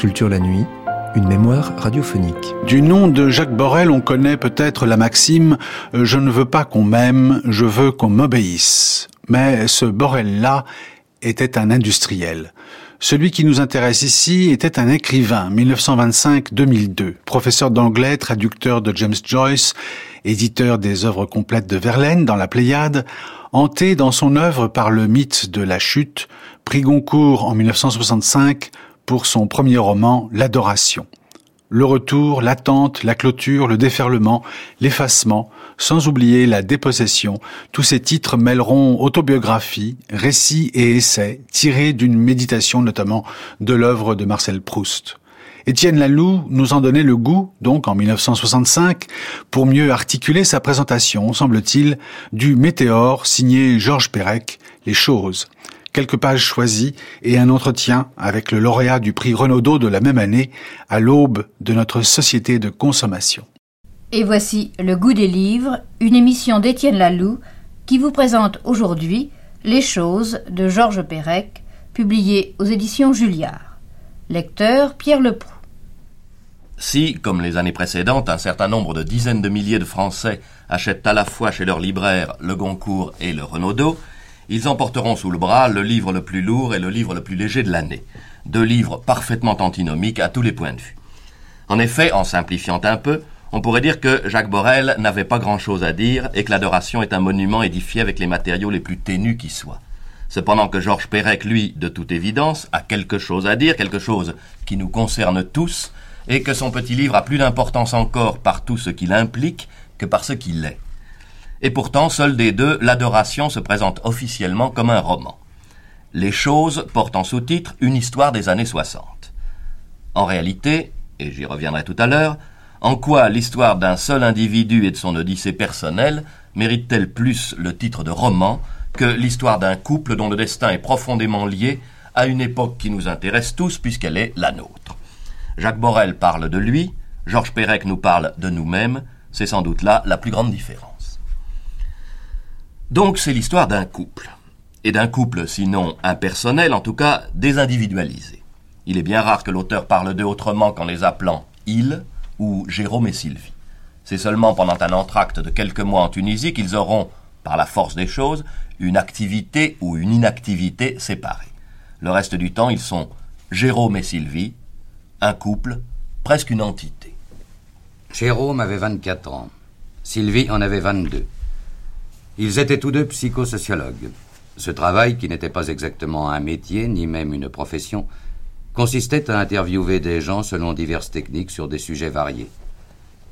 Culture la nuit, une mémoire radiophonique. Du nom de Jacques Borel, on connaît peut-être la maxime euh, Je ne veux pas qu'on m'aime, je veux qu'on m'obéisse. Mais ce Borel-là était un industriel. Celui qui nous intéresse ici était un écrivain, 1925-2002, professeur d'anglais, traducteur de James Joyce, éditeur des œuvres complètes de Verlaine dans la Pléiade, hanté dans son œuvre par le mythe de la chute, prix Goncourt en 1965 pour son premier roman L'Adoration. Le retour, l'attente, la clôture, le déferlement, l'effacement, sans oublier la dépossession, tous ces titres mêleront autobiographie, récits et essais tirés d'une méditation notamment de l'œuvre de Marcel Proust. Étienne Laloux nous en donnait le goût, donc en 1965, pour mieux articuler sa présentation, semble-t-il, du Météore signé Georges Perec, Les choses. Quelques pages choisies et un entretien avec le lauréat du prix Renaudot de la même année, à l'aube de notre société de consommation. Et voici Le goût des livres, une émission d'Étienne Laloux qui vous présente aujourd'hui Les choses de Georges Perec, publié aux éditions Julliard. Lecteur Pierre Leproux. Si, comme les années précédentes, un certain nombre de dizaines de milliers de Français achètent à la fois chez leur libraire le Goncourt et le Renaudot, ils emporteront sous le bras le livre le plus lourd et le livre le plus léger de l'année. Deux livres parfaitement antinomiques à tous les points de vue. En effet, en simplifiant un peu, on pourrait dire que Jacques Borel n'avait pas grand-chose à dire et que l'adoration est un monument édifié avec les matériaux les plus ténus qui soient. Cependant que Georges Perec, lui, de toute évidence, a quelque chose à dire, quelque chose qui nous concerne tous, et que son petit livre a plus d'importance encore par tout ce qu'il implique que par ce qu'il est. Et pourtant, seul des deux, l'adoration se présente officiellement comme un roman. Les choses portent en sous-titre une histoire des années 60. En réalité, et j'y reviendrai tout à l'heure, en quoi l'histoire d'un seul individu et de son odyssée personnelle mérite-t-elle plus le titre de roman que l'histoire d'un couple dont le destin est profondément lié à une époque qui nous intéresse tous puisqu'elle est la nôtre? Jacques Borel parle de lui, Georges Perec nous parle de nous-mêmes, c'est sans doute là la plus grande différence. Donc c'est l'histoire d'un couple, et d'un couple sinon impersonnel, en tout cas désindividualisé. Il est bien rare que l'auteur parle d'eux autrement qu'en les appelant il ou Jérôme et Sylvie. C'est seulement pendant un entracte de quelques mois en Tunisie qu'ils auront, par la force des choses, une activité ou une inactivité séparée. Le reste du temps, ils sont Jérôme et Sylvie, un couple, presque une entité. Jérôme avait 24 ans. Sylvie en avait 22. Ils étaient tous deux psychosociologues. Ce travail, qui n'était pas exactement un métier, ni même une profession, consistait à interviewer des gens selon diverses techniques sur des sujets variés.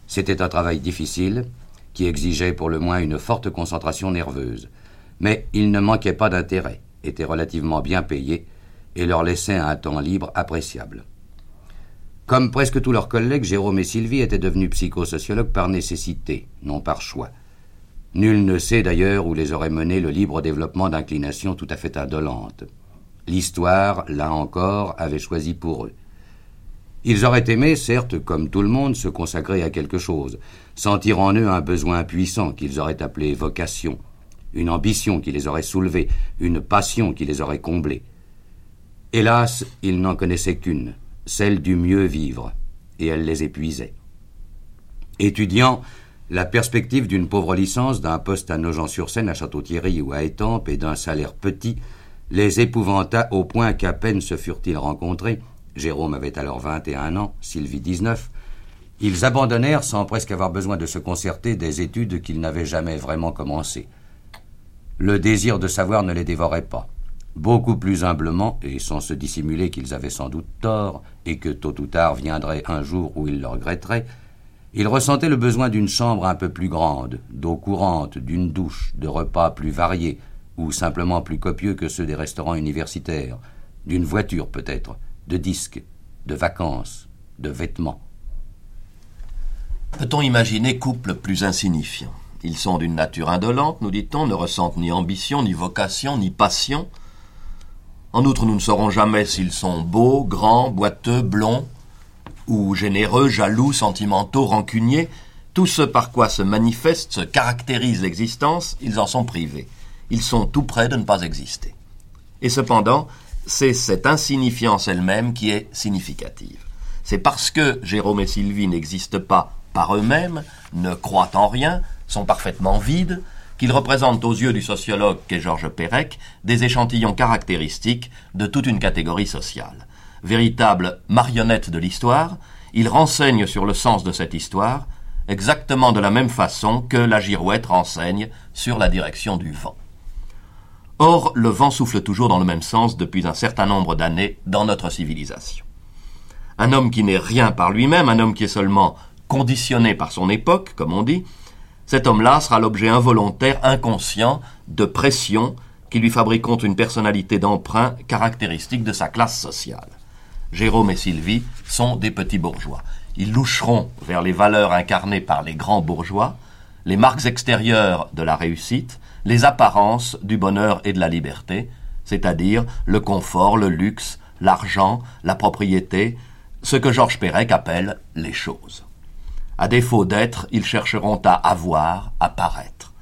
C'était un travail difficile, qui exigeait pour le moins une forte concentration nerveuse mais ils ne manquaient pas d'intérêt, étaient relativement bien payés et leur laissaient un temps libre appréciable. Comme presque tous leurs collègues, Jérôme et Sylvie étaient devenus psychosociologues par nécessité, non par choix. Nul ne sait d'ailleurs où les aurait menés le libre développement d'inclinations tout à fait indolentes. L'histoire, là encore, avait choisi pour eux. Ils auraient aimé, certes, comme tout le monde, se consacrer à quelque chose, sentir en eux un besoin puissant qu'ils auraient appelé vocation, une ambition qui les aurait soulevés, une passion qui les aurait comblés. Hélas, ils n'en connaissaient qu'une, celle du mieux vivre, et elle les épuisait. Étudiants, la perspective d'une pauvre licence, d'un poste à Nogent-sur-Seine, à Château-Thierry ou à Étampes et d'un salaire petit les épouvanta au point qu'à peine se furent-ils rencontrés, Jérôme avait alors vingt et un ans, Sylvie dix-neuf, ils abandonnèrent sans presque avoir besoin de se concerter des études qu'ils n'avaient jamais vraiment commencées. Le désir de savoir ne les dévorait pas. Beaucoup plus humblement, et sans se dissimuler qu'ils avaient sans doute tort, et que tôt ou tard viendrait un jour où ils le regretteraient, ils ressentaient le besoin d'une chambre un peu plus grande, d'eau courante, d'une douche, de repas plus variés, ou simplement plus copieux que ceux des restaurants universitaires, d'une voiture peut-être, de disques, de vacances, de vêtements. Peut-on imaginer couple plus insignifiant ils sont d'une nature indolente, nous dit-on, ne ressentent ni ambition, ni vocation, ni passion. En outre, nous ne saurons jamais s'ils sont beaux, grands, boiteux, blonds, ou généreux, jaloux, sentimentaux, rancuniers. Tout ce par quoi se manifeste, se caractérise l'existence, ils en sont privés. Ils sont tout près de ne pas exister. Et cependant, c'est cette insignifiance elle-même qui est significative. C'est parce que Jérôme et Sylvie n'existent pas par eux-mêmes, ne croient en rien, sont parfaitement vides, qu'ils représentent aux yeux du sociologue qu'est Georges Perec des échantillons caractéristiques de toute une catégorie sociale. Véritable marionnette de l'histoire, ils renseignent sur le sens de cette histoire, exactement de la même façon que la girouette renseigne sur la direction du vent. Or, le vent souffle toujours dans le même sens depuis un certain nombre d'années dans notre civilisation. Un homme qui n'est rien par lui-même, un homme qui est seulement conditionné par son époque, comme on dit, cet homme-là sera l'objet involontaire, inconscient, de pressions qui lui fabriqueront une personnalité d'emprunt caractéristique de sa classe sociale. Jérôme et Sylvie sont des petits bourgeois. Ils loucheront vers les valeurs incarnées par les grands bourgeois, les marques extérieures de la réussite, les apparences du bonheur et de la liberté, c'est-à-dire le confort, le luxe, l'argent, la propriété, ce que Georges Perec appelle les choses. À défaut d'être, ils chercheront à avoir, à paraître.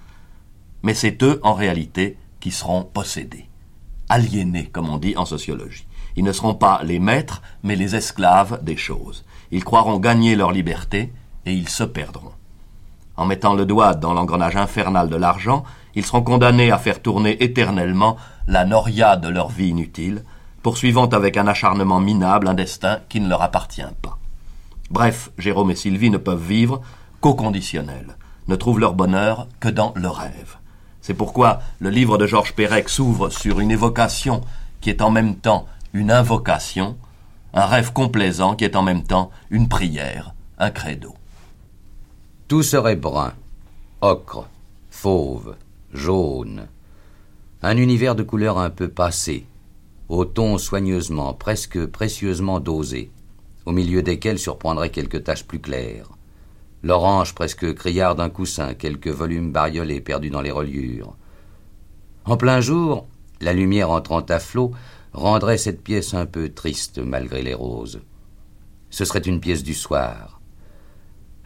Mais c'est eux, en réalité, qui seront possédés, aliénés, comme on dit en sociologie. Ils ne seront pas les maîtres, mais les esclaves des choses. Ils croiront gagner leur liberté, et ils se perdront. En mettant le doigt dans l'engrenage infernal de l'argent, ils seront condamnés à faire tourner éternellement la noria de leur vie inutile, poursuivant avec un acharnement minable un destin qui ne leur appartient pas. Bref, Jérôme et Sylvie ne peuvent vivre qu'au conditionnel, ne trouvent leur bonheur que dans le rêve. C'est pourquoi le livre de Georges Perec s'ouvre sur une évocation qui est en même temps une invocation, un rêve complaisant qui est en même temps une prière, un credo. Tout serait brun, ocre, fauve, jaune. Un univers de couleurs un peu passées, au ton soigneusement, presque précieusement dosé au milieu desquels surprendraient quelques taches plus claires. L'orange presque criard d'un coussin, quelques volumes bariolés perdus dans les reliures. En plein jour, la lumière entrant à flot rendrait cette pièce un peu triste malgré les roses. Ce serait une pièce du soir.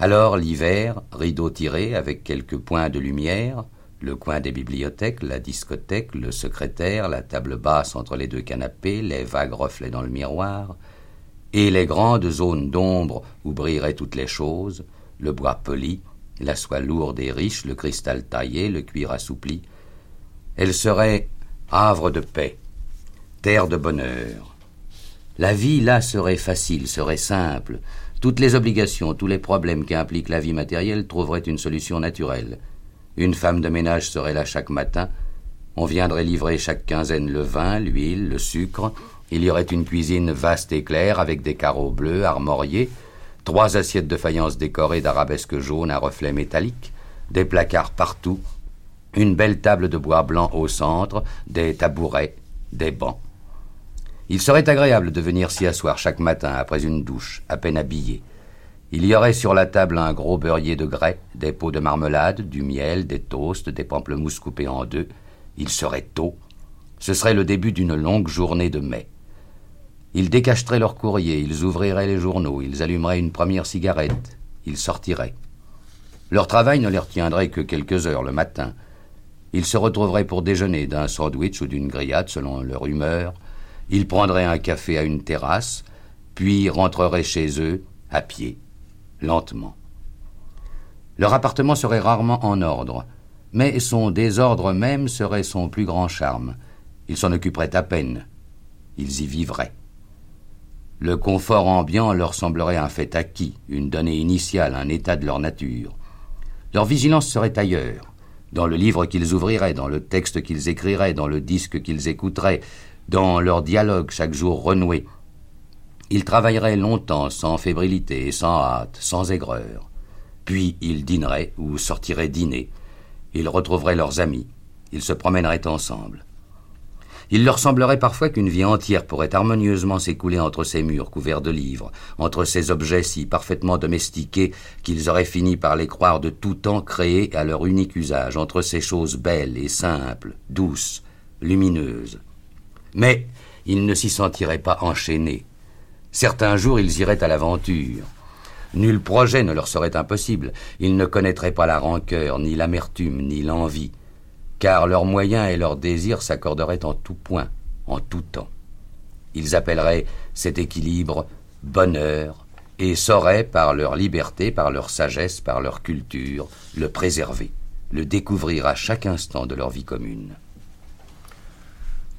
Alors l'hiver, rideau tiré avec quelques points de lumière, le coin des bibliothèques, la discothèque, le secrétaire, la table basse entre les deux canapés, les vagues reflets dans le miroir, et les grandes zones d'ombre où brilleraient toutes les choses, le bois poli, la soie lourde et riche, le cristal taillé, le cuir assoupli. Elle serait havre de paix, terre de bonheur. La vie là serait facile, serait simple. Toutes les obligations, tous les problèmes qu'implique la vie matérielle trouveraient une solution naturelle. Une femme de ménage serait là chaque matin. On viendrait livrer chaque quinzaine le vin, l'huile, le sucre, il y aurait une cuisine vaste et claire avec des carreaux bleus armoriés, trois assiettes de faïence décorées d'arabesques jaunes à reflets métalliques, des placards partout, une belle table de bois blanc au centre, des tabourets, des bancs. Il serait agréable de venir s'y asseoir chaque matin après une douche, à peine habillé. Il y aurait sur la table un gros beurrier de grès, des pots de marmelade, du miel, des toasts, des pamplemousses coupés en deux. Il serait tôt. Ce serait le début d'une longue journée de mai. Ils décacheraient leur courrier, ils ouvriraient les journaux, ils allumeraient une première cigarette, ils sortiraient. Leur travail ne les retiendrait que quelques heures le matin. Ils se retrouveraient pour déjeuner d'un sandwich ou d'une grillade selon leur humeur. Ils prendraient un café à une terrasse, puis rentreraient chez eux à pied, lentement. Leur appartement serait rarement en ordre, mais son désordre même serait son plus grand charme. Ils s'en occuperaient à peine. Ils y vivraient. Le confort ambiant leur semblerait un fait acquis, une donnée initiale, un état de leur nature. Leur vigilance serait ailleurs, dans le livre qu'ils ouvriraient, dans le texte qu'ils écriraient, dans le disque qu'ils écouteraient, dans leur dialogue chaque jour renoué. Ils travailleraient longtemps sans fébrilité sans hâte, sans aigreur. Puis ils dîneraient ou sortiraient dîner. Ils retrouveraient leurs amis. Ils se promèneraient ensemble. Il leur semblerait parfois qu'une vie entière pourrait harmonieusement s'écouler entre ces murs couverts de livres, entre ces objets si parfaitement domestiqués qu'ils auraient fini par les croire de tout temps créés à leur unique usage, entre ces choses belles et simples, douces, lumineuses. Mais ils ne s'y sentiraient pas enchaînés. Certains jours ils iraient à l'aventure. Nul projet ne leur serait impossible. Ils ne connaîtraient pas la rancœur, ni l'amertume, ni l'envie car leurs moyens et leurs désirs s'accorderaient en tout point, en tout temps. Ils appelleraient cet équilibre bonheur et sauraient, par leur liberté, par leur sagesse, par leur culture, le préserver, le découvrir à chaque instant de leur vie commune.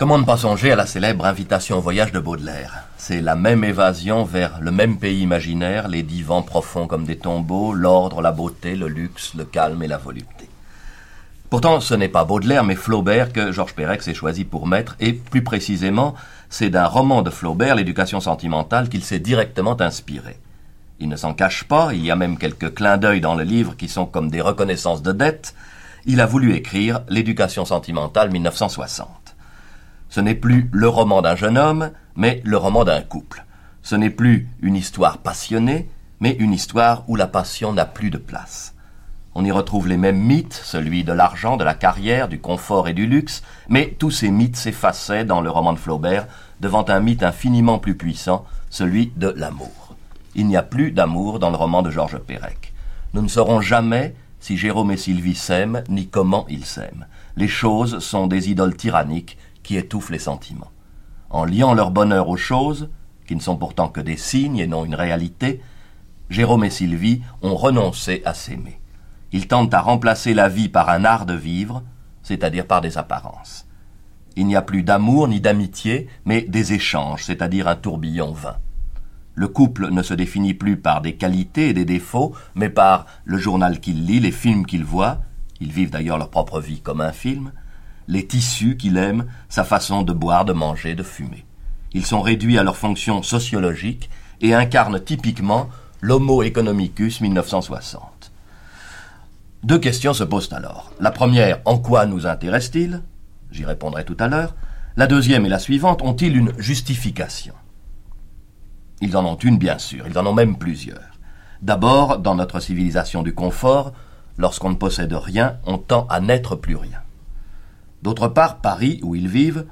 Comment ne pas songer à la célèbre invitation au voyage de Baudelaire C'est la même évasion vers le même pays imaginaire, les divans profonds comme des tombeaux, l'ordre, la beauté, le luxe, le calme et la volupté. Pourtant, ce n'est pas Baudelaire, mais Flaubert que Georges Perec s'est choisi pour maître, et plus précisément, c'est d'un roman de Flaubert, L'éducation sentimentale, qu'il s'est directement inspiré. Il ne s'en cache pas, il y a même quelques clins d'œil dans le livre qui sont comme des reconnaissances de dette. Il a voulu écrire L'éducation sentimentale 1960. Ce n'est plus le roman d'un jeune homme, mais le roman d'un couple. Ce n'est plus une histoire passionnée, mais une histoire où la passion n'a plus de place. On y retrouve les mêmes mythes, celui de l'argent, de la carrière, du confort et du luxe, mais tous ces mythes s'effaçaient dans le roman de Flaubert devant un mythe infiniment plus puissant, celui de l'amour. Il n'y a plus d'amour dans le roman de Georges Perec. Nous ne saurons jamais si Jérôme et Sylvie s'aiment, ni comment ils s'aiment. Les choses sont des idoles tyranniques qui étouffent les sentiments. En liant leur bonheur aux choses, qui ne sont pourtant que des signes et non une réalité, Jérôme et Sylvie ont renoncé à s'aimer. Ils tentent à remplacer la vie par un art de vivre, c'est-à-dire par des apparences. Il n'y a plus d'amour ni d'amitié, mais des échanges, c'est-à-dire un tourbillon vain. Le couple ne se définit plus par des qualités et des défauts, mais par le journal qu'il lit, les films qu'il voit, ils vivent d'ailleurs leur propre vie comme un film, les tissus qu'il aime, sa façon de boire, de manger, de fumer. Ils sont réduits à leur fonction sociologique et incarnent typiquement l'Homo economicus 1960. Deux questions se posent alors. La première, en quoi nous intéresse-t-il? J'y répondrai tout à l'heure. La deuxième et la suivante, ont-ils une justification? Ils en ont une, bien sûr, ils en ont même plusieurs. D'abord, dans notre civilisation du confort, lorsqu'on ne possède rien, on tend à n'être plus rien. D'autre part, Paris, où ils vivent,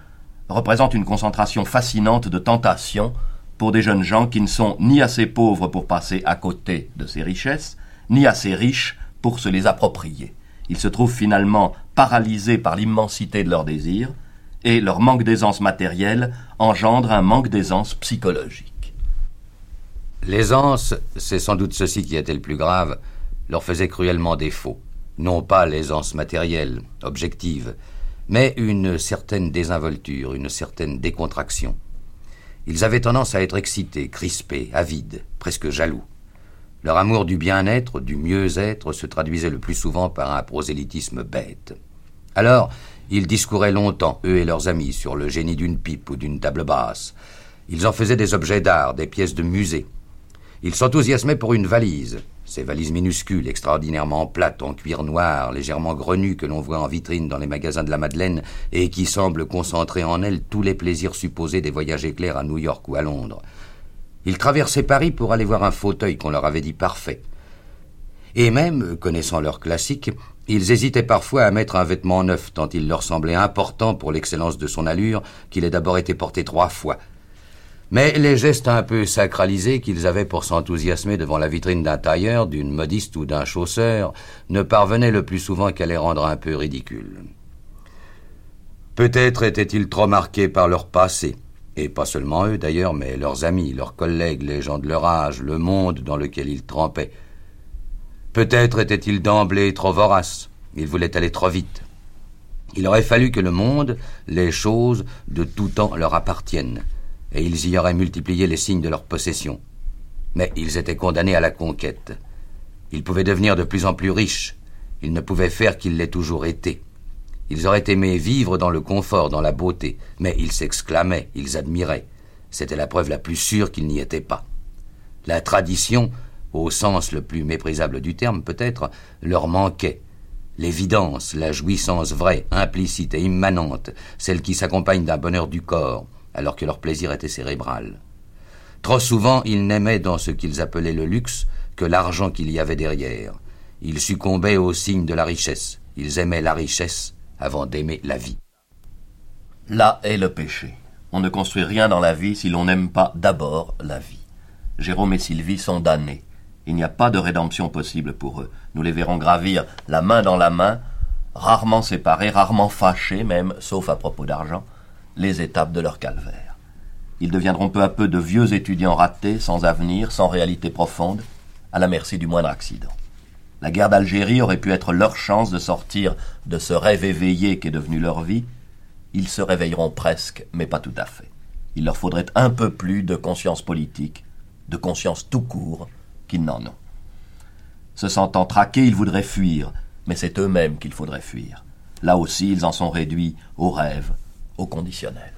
représente une concentration fascinante de tentations pour des jeunes gens qui ne sont ni assez pauvres pour passer à côté de ces richesses, ni assez riches pour se les approprier. Ils se trouvent finalement paralysés par l'immensité de leurs désirs, et leur manque d'aisance matérielle engendre un manque d'aisance psychologique. L'aisance, c'est sans doute ceci qui était le plus grave, leur faisait cruellement défaut. Non pas l'aisance matérielle, objective, mais une certaine désinvolture, une certaine décontraction. Ils avaient tendance à être excités, crispés, avides, presque jaloux. Leur amour du bien-être, du mieux-être, se traduisait le plus souvent par un prosélytisme bête. Alors, ils discouraient longtemps, eux et leurs amis, sur le génie d'une pipe ou d'une table basse. Ils en faisaient des objets d'art, des pièces de musée. Ils s'enthousiasmaient pour une valise, ces valises minuscules, extraordinairement plates, en cuir noir, légèrement grenues que l'on voit en vitrine dans les magasins de la Madeleine, et qui semblent concentrer en elles tous les plaisirs supposés des voyages éclairs à New York ou à Londres. Ils traversaient Paris pour aller voir un fauteuil qu'on leur avait dit parfait. Et même, connaissant leur classique, ils hésitaient parfois à mettre un vêtement neuf, tant il leur semblait important pour l'excellence de son allure qu'il ait d'abord été porté trois fois, mais les gestes un peu sacralisés qu'ils avaient pour s'enthousiasmer devant la vitrine d'un tailleur, d'une modiste ou d'un chausseur ne parvenaient le plus souvent qu'à les rendre un peu ridicules. Peut-être étaient-ils trop marqués par leur passé, et pas seulement eux d'ailleurs, mais leurs amis, leurs collègues, les gens de leur âge, le monde dans lequel ils trempaient. Peut-être étaient-ils d'emblée trop voraces, ils voulaient aller trop vite. Il aurait fallu que le monde, les choses, de tout temps leur appartiennent et ils y auraient multiplié les signes de leur possession. Mais ils étaient condamnés à la conquête. Ils pouvaient devenir de plus en plus riches. Ils ne pouvaient faire qu'ils l'aient toujours été. Ils auraient aimé vivre dans le confort, dans la beauté, mais ils s'exclamaient, ils admiraient. C'était la preuve la plus sûre qu'ils n'y étaient pas. La tradition, au sens le plus méprisable du terme peut-être, leur manquait. L'évidence, la jouissance vraie, implicite et immanente, celle qui s'accompagne d'un bonheur du corps, alors que leur plaisir était cérébral. Trop souvent, ils n'aimaient dans ce qu'ils appelaient le luxe que l'argent qu'il y avait derrière. Ils succombaient aux signes de la richesse. Ils aimaient la richesse avant d'aimer la vie. Là est le péché. On ne construit rien dans la vie si l'on n'aime pas d'abord la vie. Jérôme et Sylvie sont damnés. Il n'y a pas de rédemption possible pour eux. Nous les verrons gravir la main dans la main, rarement séparés, rarement fâchés même, sauf à propos d'argent, les étapes de leur calvaire. Ils deviendront peu à peu de vieux étudiants ratés, sans avenir, sans réalité profonde, à la merci du moindre accident. La guerre d'Algérie aurait pu être leur chance de sortir de ce rêve éveillé qu'est devenu leur vie. Ils se réveilleront presque, mais pas tout à fait. Il leur faudrait un peu plus de conscience politique, de conscience tout court, qu'ils n'en ont. Se sentant traqués, ils voudraient fuir, mais c'est eux-mêmes qu'il faudrait fuir. Là aussi, ils en sont réduits au rêve, au conditionnel.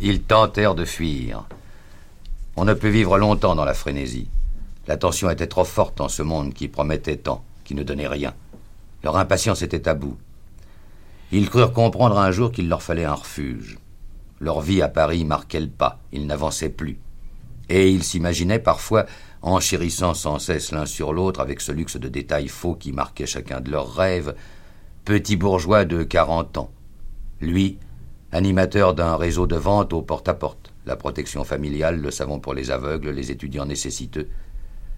Ils tentèrent de fuir. On ne peut vivre longtemps dans la frénésie. La tension était trop forte dans ce monde qui promettait tant, qui ne donnait rien. Leur impatience était à bout. Ils crurent comprendre un jour qu'il leur fallait un refuge. Leur vie à Paris marquait le pas, ils n'avançaient plus. Et ils s'imaginaient parfois enchérissant sans cesse l'un sur l'autre avec ce luxe de détails faux qui marquait chacun de leurs rêves, petits bourgeois de quarante ans. Lui, animateur d'un réseau de vente au porte-à-porte, la protection familiale, le savon pour les aveugles, les étudiants nécessiteux.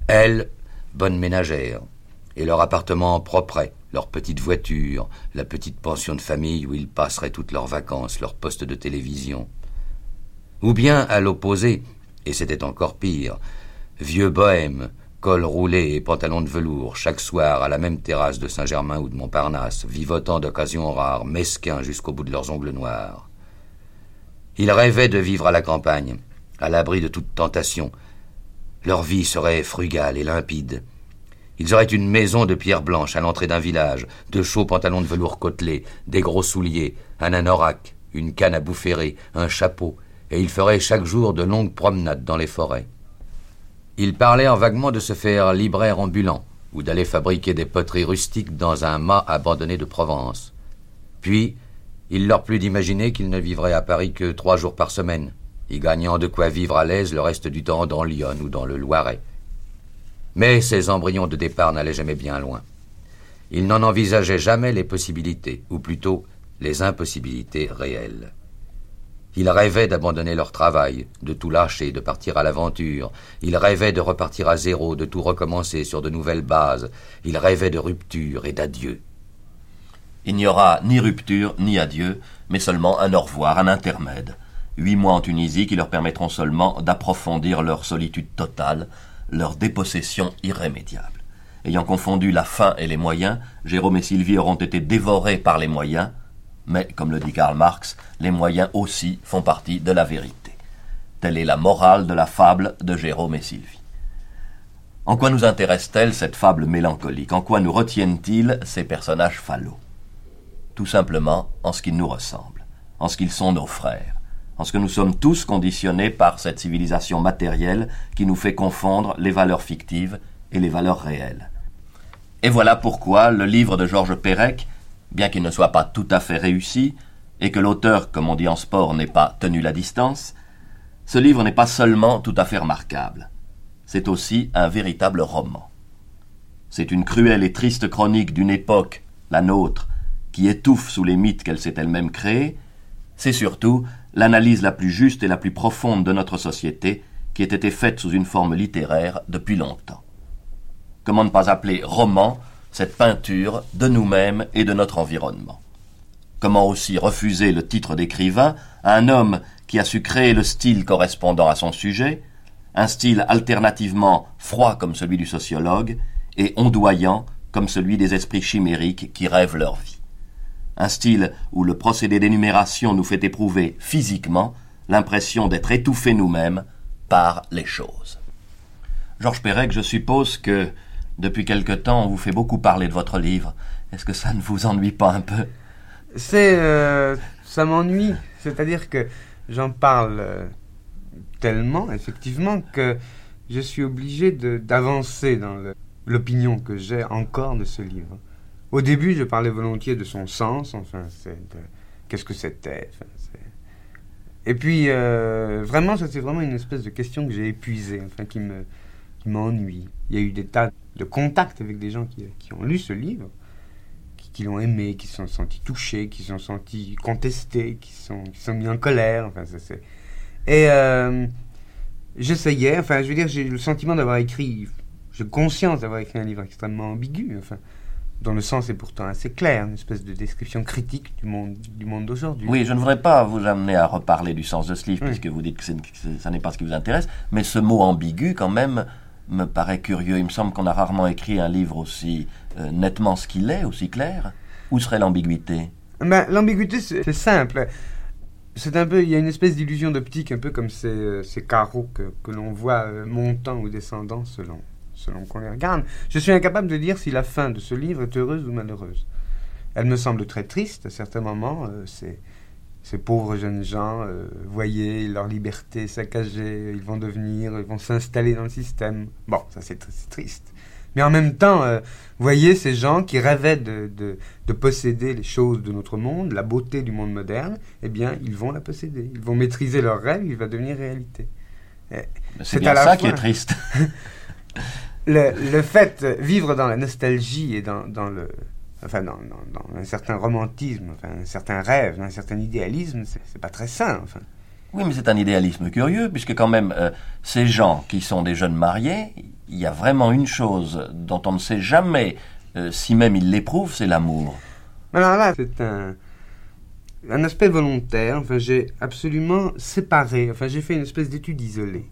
Elle, bonne ménagère, et leur appartement propre, leur petite voiture, la petite pension de famille où ils passeraient toutes leurs vacances, leur poste de télévision. Ou bien, à l'opposé, et c'était encore pire, vieux bohème, col roulé et pantalon de velours, chaque soir à la même terrasse de Saint-Germain ou de Montparnasse, vivotant d'occasions rares, mesquins jusqu'au bout de leurs ongles noirs. Ils rêvaient de vivre à la campagne, à l'abri de toute tentation. Leur vie serait frugale et limpide. Ils auraient une maison de pierre blanche à l'entrée d'un village, de chauds pantalons de velours côtelés, des gros souliers, un anorak, une canne à boufferer, un chapeau, et ils feraient chaque jour de longues promenades dans les forêts. Ils parlaient en vaguement de se faire libraire ambulant, ou d'aller fabriquer des poteries rustiques dans un mât abandonné de Provence. Puis, il leur plut d'imaginer qu'ils ne vivraient à Paris que trois jours par semaine, y gagnant de quoi vivre à l'aise le reste du temps dans Lyon ou dans le Loiret. Mais ces embryons de départ n'allaient jamais bien loin. Ils n'en envisageaient jamais les possibilités, ou plutôt les impossibilités réelles. Ils rêvaient d'abandonner leur travail, de tout lâcher, de partir à l'aventure. Ils rêvaient de repartir à zéro, de tout recommencer sur de nouvelles bases. Ils rêvaient de rupture et d'adieu. Il n'y aura ni rupture ni adieu, mais seulement un au revoir, un intermède. Huit mois en Tunisie qui leur permettront seulement d'approfondir leur solitude totale, leur dépossession irrémédiable. Ayant confondu la fin et les moyens, Jérôme et Sylvie auront été dévorés par les moyens, mais, comme le dit Karl Marx, les moyens aussi font partie de la vérité. Telle est la morale de la fable de Jérôme et Sylvie. En quoi nous intéresse-t-elle cette fable mélancolique? En quoi nous retiennent-ils ces personnages fallots tout simplement en ce qu'ils nous ressemblent, en ce qu'ils sont nos frères, en ce que nous sommes tous conditionnés par cette civilisation matérielle qui nous fait confondre les valeurs fictives et les valeurs réelles. Et voilà pourquoi le livre de Georges Perec, bien qu'il ne soit pas tout à fait réussi, et que l'auteur, comme on dit en sport, n'ait pas tenu la distance, ce livre n'est pas seulement tout à fait remarquable, c'est aussi un véritable roman. C'est une cruelle et triste chronique d'une époque, la nôtre, qui étouffe sous les mythes qu'elle s'est elle-même créés, c'est surtout l'analyse la plus juste et la plus profonde de notre société qui ait été faite sous une forme littéraire depuis longtemps. Comment ne pas appeler roman cette peinture de nous-mêmes et de notre environnement? Comment aussi refuser le titre d'écrivain à un homme qui a su créer le style correspondant à son sujet, un style alternativement froid comme celui du sociologue et ondoyant comme celui des esprits chimériques qui rêvent leur vie? Un style où le procédé d'énumération nous fait éprouver physiquement l'impression d'être étouffés nous-mêmes par les choses. Georges Perec, je suppose que depuis quelque temps on vous fait beaucoup parler de votre livre. Est-ce que ça ne vous ennuie pas un peu? C'est euh, ça m'ennuie, c'est-à-dire que j'en parle euh, tellement effectivement que je suis obligé d'avancer dans l'opinion que j'ai encore de ce livre. Au début, je parlais volontiers de son sens, enfin, qu'est-ce que c'était. et puis, euh, vraiment, ça c'est vraiment une espèce de question que j'ai épuisée, enfin, qui me qui m'ennuie. Il y a eu des tas de contacts avec des gens qui, ont lu ce livre, qui, l'ont aimé, qui se sont sentis touchés, qui se sont sentis contestés, qui sont, qui sont mis en colère. Enfin, ça. Et euh, j'essayais, enfin, je veux dire, j'ai le sentiment d'avoir écrit, j'ai conscience d'avoir écrit un livre extrêmement ambigu, enfin dont le sens est pourtant assez clair, une espèce de description critique du monde, du monde d'aujourd'hui. Oui, je ne voudrais pas vous amener à reparler du sens de ce livre, puisque vous dites que, ça n'est pas ce qui vous intéresse, mais ce mot ambigu, quand même, me paraît curieux. Il me semble qu'on a rarement écrit un livre aussi euh, nettement ce qu'il est, aussi clair. Où serait l'ambiguïté? Ben, L'ambiguïté, c'est simple. C'est un peu, il y a une espèce d'illusion d'optique, un peu comme ces, euh, ces carreaux que, que l'on voit euh, montant ou descendant selon, selon qu'on les regarde. Je suis incapable de dire si la fin de ce livre est heureuse ou malheureuse. Elle me semble très triste à certains moments. ces, ces pauvres jeunes gens, voyez leur liberté saccagée, ils vont devenir, ils vont s'installer dans le système. Bon, ça c'est triste. Mais en même temps, euh, voyez ces gens qui rêvaient de, de, posséder les choses de notre monde, la beauté du monde moderne, eh bien, ils vont la posséder. Ils vont maîtriser leur rêve, il va devenir réalité. C'est bien ça qui est triste. le, le, fait, vivre dans la nostalgie et dans, dans le, enfin, dans, dans, un certain romantisme, enfin, un certain rêve, un certain idéalisme, c'est pas très sain, enfin. Oui, mais c'est un idéalisme curieux, puisque quand même, euh, ces gens qui sont des jeunes mariés, il y a vraiment une chose dont on ne sait jamais euh, si même ils l'éprouvent, c'est l'amour. Alors là, c'est un, un aspect volontaire. Enfin, j'ai absolument séparé. Enfin, j'ai fait une espèce d'étude isolée.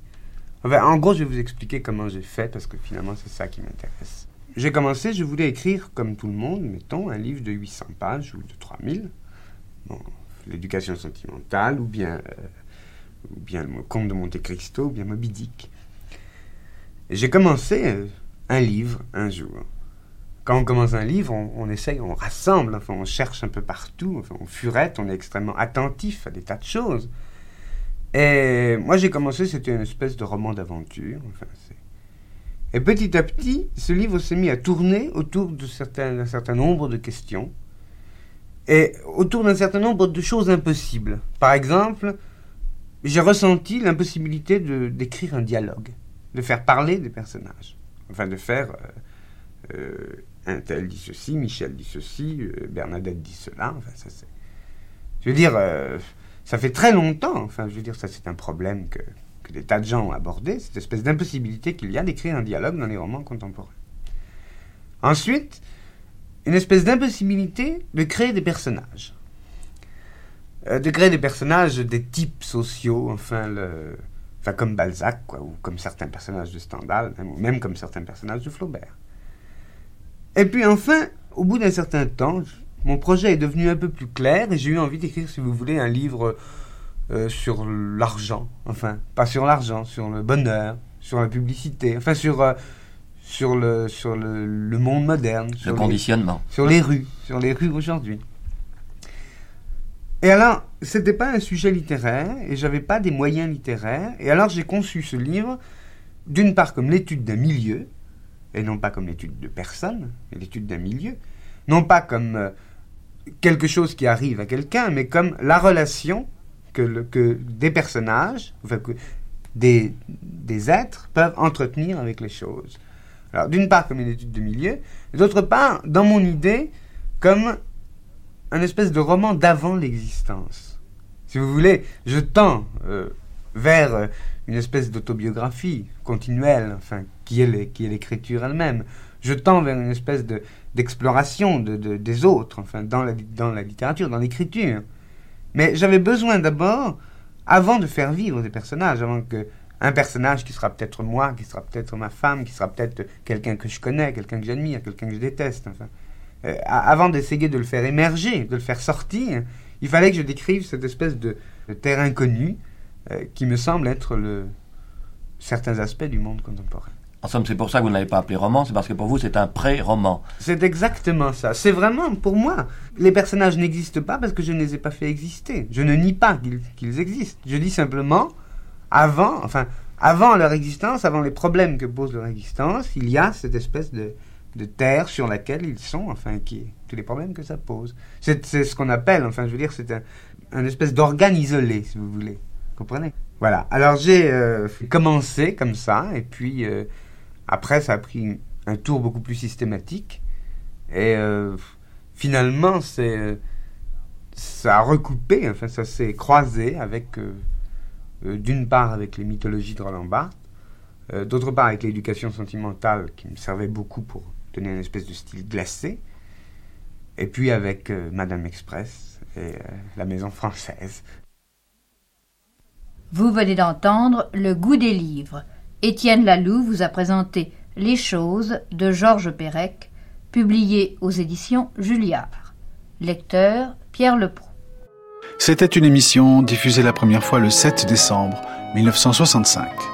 En gros, je vais vous expliquer comment j'ai fait, parce que finalement, c'est ça qui m'intéresse. J'ai commencé, je voulais écrire, comme tout le monde, mettons, un livre de 800 pages ou de 3000. Bon, l'éducation sentimentale, ou bien, euh, bien le conte de Monte Cristo, ou bien Moby Dick. J'ai commencé euh, un livre un jour. Quand on commence un livre, on, essaye, on rassemble, enfin, on cherche un peu partout, enfin, on furette, on est extrêmement attentif à des tas de choses. Et moi, j'ai commencé, c'était une espèce de roman d'aventure. Enfin, et petit à petit, ce livre s'est mis à tourner autour d'un certain, nombre de questions et autour d'un certain nombre de choses impossibles. Par exemple, j'ai ressenti l'impossibilité d'écrire un dialogue de faire parler des personnages. Enfin, de faire euh, euh, un tel dit ceci, Michel dit ceci, euh, Bernadette dit cela. Enfin, ça, c'est... Je veux dire, ça fait très longtemps, enfin, je veux dire, ça c'est un problème que, que des tas de gens ont abordé, cette espèce d'impossibilité qu'il y a d'écrire un dialogue dans les romans contemporains. Ensuite, une espèce d'impossibilité de créer des personnages. de créer des personnages des types sociaux, enfin, le, Enfin, comme Balzac, quoi, ou comme certains personnages de Stendhal, ou même comme certains personnages de Flaubert. Et puis enfin, au bout d'un certain temps, mon projet est devenu un peu plus clair et j'ai eu envie d'écrire, si vous voulez, un livre euh, sur l'argent. Enfin, pas sur l'argent, sur le bonheur, sur la publicité, enfin sur, euh, sur, le, sur le, le monde moderne. Sur le conditionnement. sur les rues, sur les rues aujourd'hui. Et alors, c'était pas un sujet littéraire et j'avais pas des moyens littéraires. Et alors, j'ai conçu ce livre, d'une part comme l'étude d'un milieu, et non pas comme l'étude de personne, mais l'étude d'un milieu. Non pas comme euh, quelque chose qui arrive à quelqu'un, mais comme la relation que, des personnages, enfin, que des, des êtres peuvent entretenir avec les choses. Alors, d'une part comme une étude de milieu, d'autre part, dans mon idée, comme un espèce de roman d'avant l'existence. Si vous voulez, je tends euh, vers euh, une espèce d'autobiographie continuelle, enfin, qui est l'écriture elle-même. Je tends vers une espèce de, d'exploration de, des autres, enfin, dans la, dans la littérature, dans l'écriture. Mais j'avais besoin d'abord, avant de faire vivre des personnages, avant que un personnage qui sera peut-être moi, qui sera peut-être ma femme, qui sera peut-être quelqu'un que je connais, quelqu'un que j'admire, quelqu'un que je déteste, enfin, euh, avant d'essayer de le faire émerger, de le faire sortir, il fallait que je décrive cette espèce de, terre inconnue euh, qui me semble être le, certains aspects du monde contemporain. En somme, c'est pour ça que vous ne l'avez pas appelé roman, c'est parce que pour vous, c'est un pré-roman. C'est exactement ça. C'est vraiment, pour moi, les personnages n'existent pas parce que je ne les ai pas fait exister. Je ne nie pas qu'ils existent. Je dis simplement, avant, enfin, avant leur existence, avant les problèmes que pose leur existence, il y a cette espèce de, de terre sur laquelle ils sont, enfin, qui, tous les problèmes que ça pose. C'est ce qu'on appelle, enfin, je veux dire, c'est un, espèce d'organe isolé, si vous voulez. Comprenez? Voilà. Alors j'ai euh, commencé comme ça, et puis euh, après, ça a pris un tour beaucoup plus systématique, et euh, finalement, ça a recoupé, enfin, ça s'est croisé avec, d'une part, avec les mythologies de Roland Barthes, d'autre part avec l'éducation sentimentale qui me servait beaucoup pour tenait une espèce de style glacé. et puis avec euh, Madame Express et euh, la Maison Française. Vous venez d'entendre Le goût des livres. Étienne Laloux vous a présenté Les choses de Georges Perec, publié aux éditions Julliard. Lecteur Pierre Leproux. C'était une émission diffusée la première fois le 7 décembre 1965.